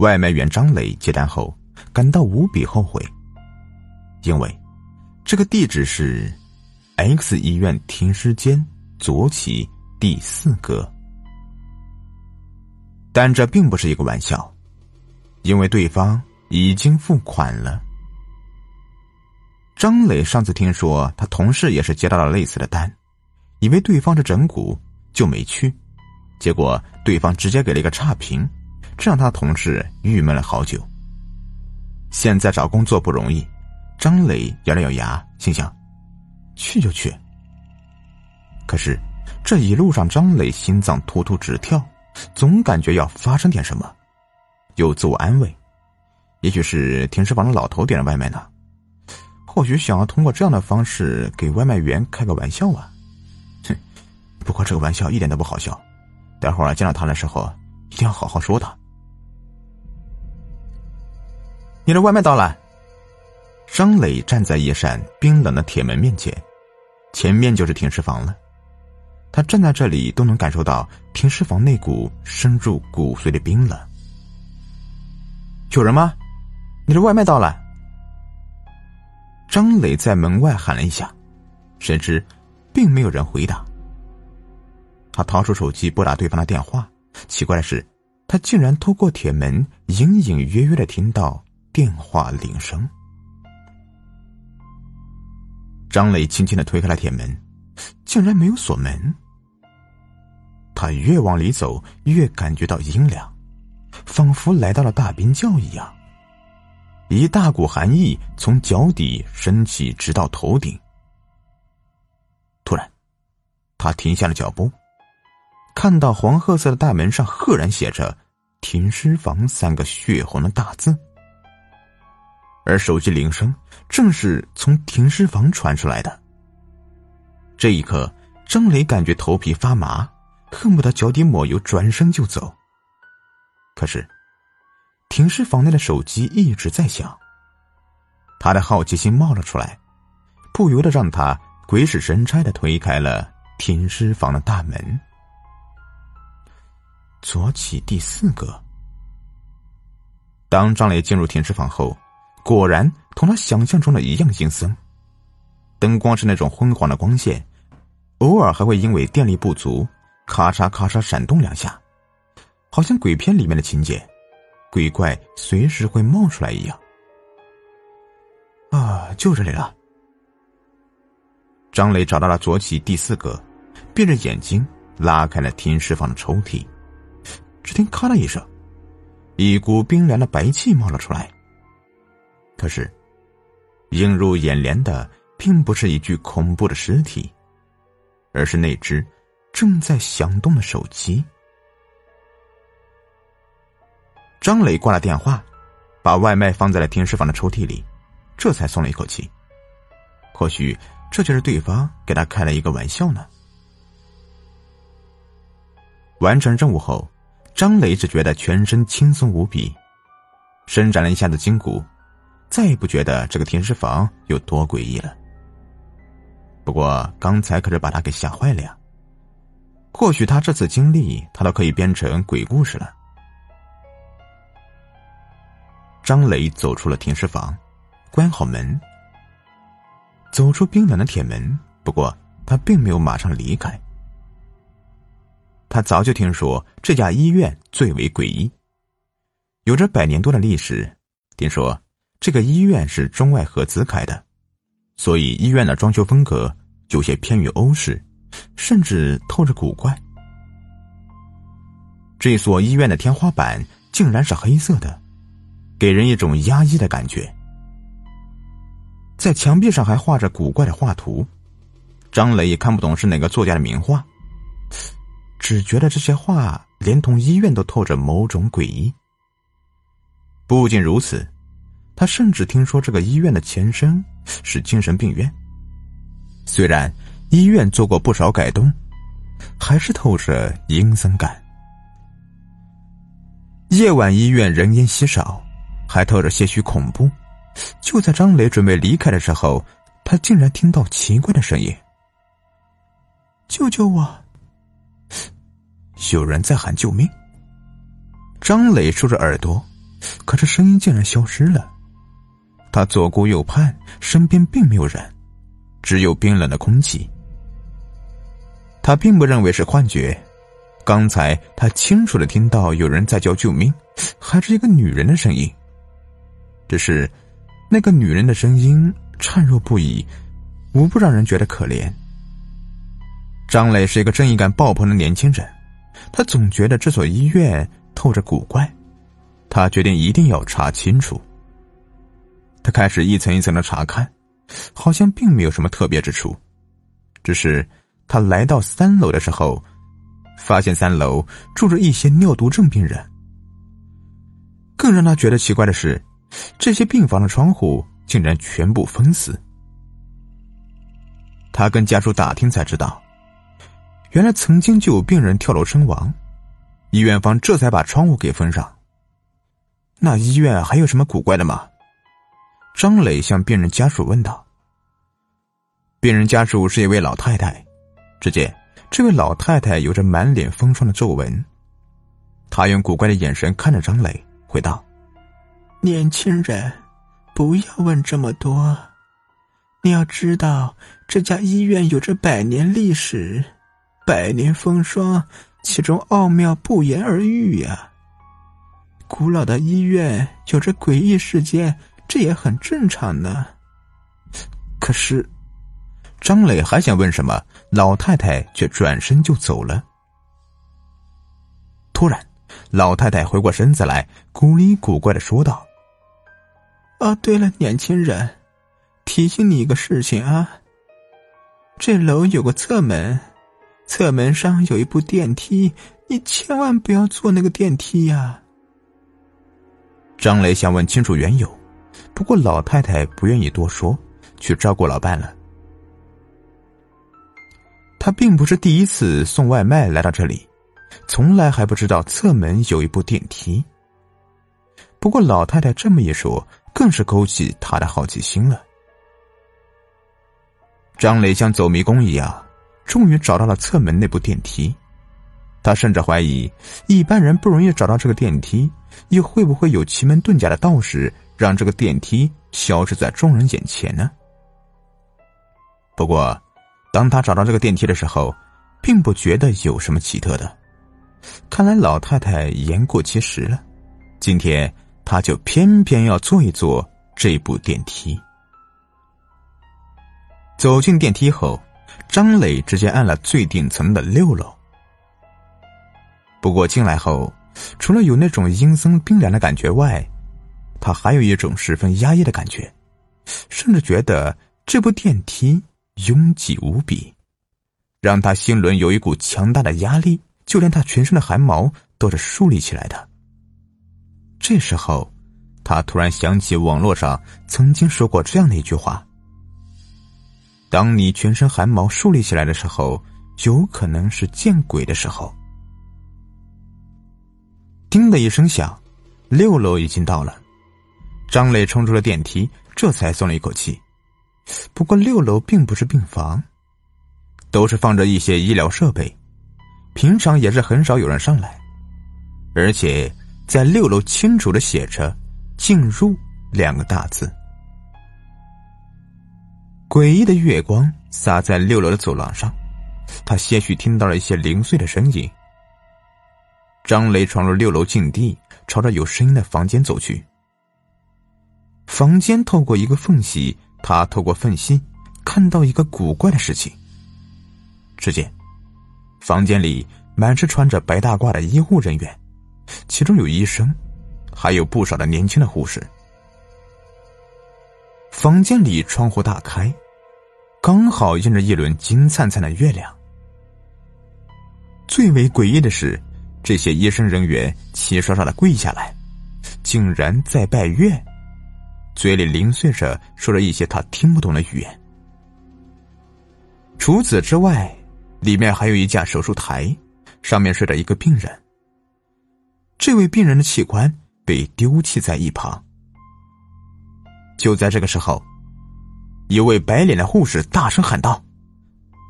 外卖员张磊接单后感到无比后悔，因为这个地址是 X 医院停尸间左起第四格。但这并不是一个玩笑，因为对方已经付款了。张磊上次听说他同事也是接到了类似的单，以为对方是整蛊，就没去，结果对方直接给了一个差评，这让他同事郁闷了好久。现在找工作不容易，张磊咬了咬牙，心想：去就去。可是这一路上，张磊心脏突突直跳。总感觉要发生点什么，又自我安慰，也许是停尸房的老头点了外卖呢，或许想要通过这样的方式给外卖员开个玩笑啊。哼，不过这个玩笑一点都不好笑，待会儿见到他的时候一定要好好说他。你的外卖到了。张磊站在一扇冰冷的铁门面前，前面就是停尸房了。他站在这里都能感受到停尸房那股深入骨髓的冰冷。有人吗？你的外卖到了。张磊在门外喊了一下，谁知并没有人回答。他掏出手机拨打对方的电话，奇怪的是，他竟然透过铁门隐隐约约的听到电话铃声。张磊轻轻的推开了铁门。竟然没有锁门。他越往里走，越感觉到阴凉，仿佛来到了大冰窖一样。一大股寒意从脚底升起，直到头顶。突然，他停下了脚步，看到黄褐色的大门上赫然写着“停尸房”三个血红的大字，而手机铃声正是从停尸房传出来的。这一刻，张磊感觉头皮发麻，恨不得脚底抹油，转身就走。可是，停尸房内的手机一直在响。他的好奇心冒了出来，不由得让他鬼使神差的推开了停尸房的大门。左起第四个。当张磊进入停尸房后，果然同他想象中的一样阴森，灯光是那种昏黄的光线。偶尔还会因为电力不足，咔嚓咔嚓闪动两下，好像鬼片里面的情节，鬼怪随时会冒出来一样。啊，就这里了。张磊找到了左起第四格，闭着眼睛拉开了停尸房的抽屉，只听咔的一声，一股冰凉的白气冒了出来。可是，映入眼帘的并不是一具恐怖的尸体。而是那只正在响动的手机。张磊挂了电话，把外卖放在了停尸房的抽屉里，这才松了一口气。或许这就是对方给他开了一个玩笑呢。完成任务后，张磊只觉得全身轻松无比，伸展了一下子筋骨，再也不觉得这个停尸房有多诡异了。不过刚才可是把他给吓坏了呀！或许他这次经历，他都可以编成鬼故事了。张磊走出了停尸房，关好门，走出冰冷的铁门。不过他并没有马上离开。他早就听说这家医院最为诡异，有着百年多的历史。听说这个医院是中外合资开的，所以医院的装修风格。有些偏于欧式，甚至透着古怪。这所医院的天花板竟然是黑色的，给人一种压抑的感觉。在墙壁上还画着古怪的画图，张磊也看不懂是哪个作家的名画，只觉得这些画连同医院都透着某种诡异。不仅如此，他甚至听说这个医院的前身是精神病院。虽然医院做过不少改动，还是透着阴森感。夜晚医院人烟稀少，还透着些许恐怖。就在张磊准备离开的时候，他竟然听到奇怪的声音：“救救我！”有人在喊救命。张磊竖着耳朵，可是声音竟然消失了。他左顾右盼，身边并没有人，只有冰冷的空气。他并不认为是幻觉，刚才他清楚的听到有人在叫救命，还是一个女人的声音。只是，那个女人的声音颤若不已，无不让人觉得可怜。张磊是一个正义感爆棚的年轻人，他总觉得这所医院透着古怪，他决定一定要查清楚。他开始一层一层的查看，好像并没有什么特别之处，只是他来到三楼的时候，发现三楼住着一些尿毒症病人。更让他觉得奇怪的是，这些病房的窗户竟然全部封死。他跟家属打听才知道。原来曾经就有病人跳楼身亡，医院方这才把窗户给封上。那医院还有什么古怪的吗？张磊向病人家属问道。病人家属是一位老太太，只见这位老太太有着满脸风霜的皱纹，她用古怪的眼神看着张磊，回道：“年轻人，不要问这么多，你要知道这家医院有着百年历史。”百年风霜，其中奥妙不言而喻呀。古老的医院有着诡异事件，这也很正常呢。可是，张磊还想问什么，老太太却转身就走了。突然，老太太回过身子来，古里古怪的说道：“啊，对了，年轻人，提醒你一个事情啊。这楼有个侧门。”侧门上有一部电梯，你千万不要坐那个电梯呀！张磊想问清楚缘由，不过老太太不愿意多说，去照顾老伴了。他并不是第一次送外卖来到这里，从来还不知道侧门有一部电梯。不过老太太这么一说，更是勾起他的好奇心了。张磊像走迷宫一样。终于找到了侧门那部电梯，他甚至怀疑一般人不容易找到这个电梯，又会不会有奇门遁甲的道士让这个电梯消失在众人眼前呢？不过，当他找到这个电梯的时候，并不觉得有什么奇特的。看来老太太言过其实了，今天他就偏偏要坐一坐这部电梯。走进电梯后。张磊直接按了最顶层的六楼。不过进来后，除了有那种阴森冰凉的感觉外，他还有一种十分压抑的感觉，甚至觉得这部电梯拥挤无比，让他心轮有一股强大的压力，就连他全身的汗毛都是竖立起来的。这时候，他突然想起网络上曾经说过这样的一句话。当你全身汗毛竖立起来的时候，有可能是见鬼的时候。叮的一声响，六楼已经到了。张磊冲出了电梯，这才松了一口气。不过六楼并不是病房，都是放着一些医疗设备，平常也是很少有人上来。而且在六楼清楚的写着“进入”两个大字。诡异的月光洒在六楼的走廊上，他些许听到了一些零碎的声音。张雷闯入六楼禁地，朝着有声音的房间走去。房间透过一个缝隙，他透过缝隙看到一个古怪的事情。只见房间里满是穿着白大褂的医护人员，其中有医生，还有不少的年轻的护士。房间里窗户大开，刚好映着一轮金灿灿的月亮。最为诡异的是，这些医生人员齐刷刷的跪下来，竟然在拜月，嘴里零碎着说着一些他听不懂的语言。除此之外，里面还有一架手术台，上面睡着一个病人。这位病人的器官被丢弃在一旁。就在这个时候，一位白脸的护士大声喊道：“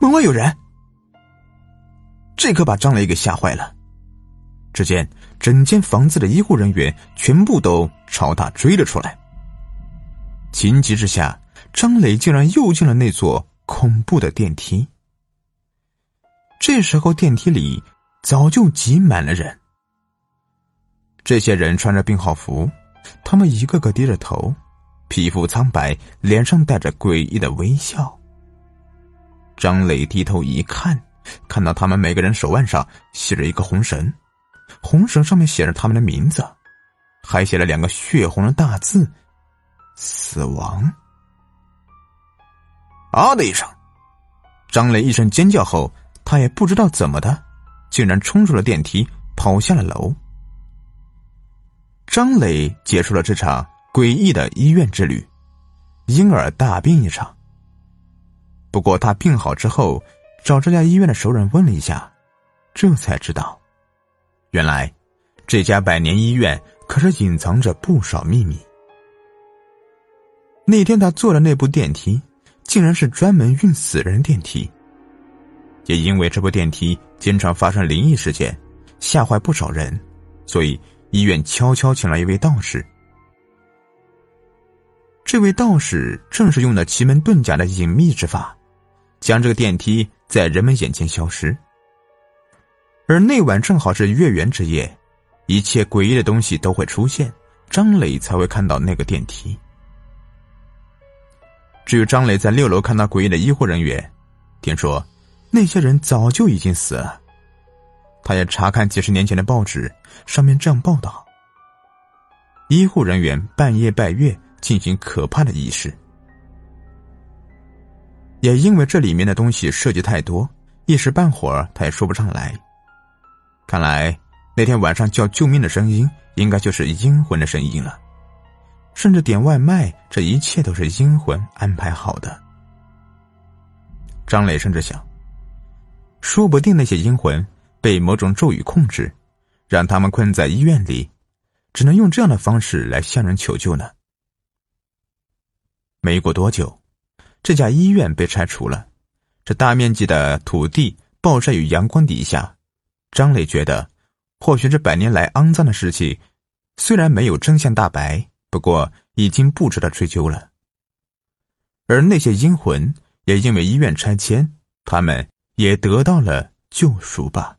门外有人！”这可把张雷给吓坏了。只见整间房子的医护人员全部都朝他追了出来。情急之下，张磊竟然又进了那座恐怖的电梯。这时候，电梯里早就挤满了人。这些人穿着病号服，他们一个个低着头，皮肤苍白，脸上带着诡异的微笑。张磊低头一看，看到他们每个人手腕上系着一个红绳，红绳上面写着他们的名字，还写了两个血红的大字：“死亡。”啊的一声，张磊一声尖叫后。他也不知道怎么的，竟然冲出了电梯，跑下了楼。张磊结束了这场诡异的医院之旅，因而大病一场。不过他病好之后，找这家医院的熟人问了一下，这才知道，原来这家百年医院可是隐藏着不少秘密。那天他坐的那部电梯，竟然是专门运死人电梯。也因为这部电梯经常发生灵异事件，吓坏不少人，所以医院悄悄请来一位道士。这位道士正是用了奇门遁甲的隐秘之法，将这个电梯在人们眼前消失。而那晚正好是月圆之夜，一切诡异的东西都会出现，张磊才会看到那个电梯。至于张磊在六楼看到诡异的医护人员，听说。那些人早就已经死了。他也查看几十年前的报纸，上面这样报道：医护人员半夜拜月，进行可怕的仪式。也因为这里面的东西涉及太多，一时半会儿他也说不上来。看来那天晚上叫救命的声音，应该就是阴魂的声音了。甚至点外卖，这一切都是阴魂安排好的。张磊甚至想。说不定那些阴魂被某种咒语控制，让他们困在医院里，只能用这样的方式来向人求救呢。没过多久，这家医院被拆除了，这大面积的土地暴晒于阳光底下。张磊觉得，或许这百年来肮脏的事情，虽然没有真相大白，不过已经不值得追究了。而那些阴魂也因为医院拆迁，他们。也得到了救赎吧。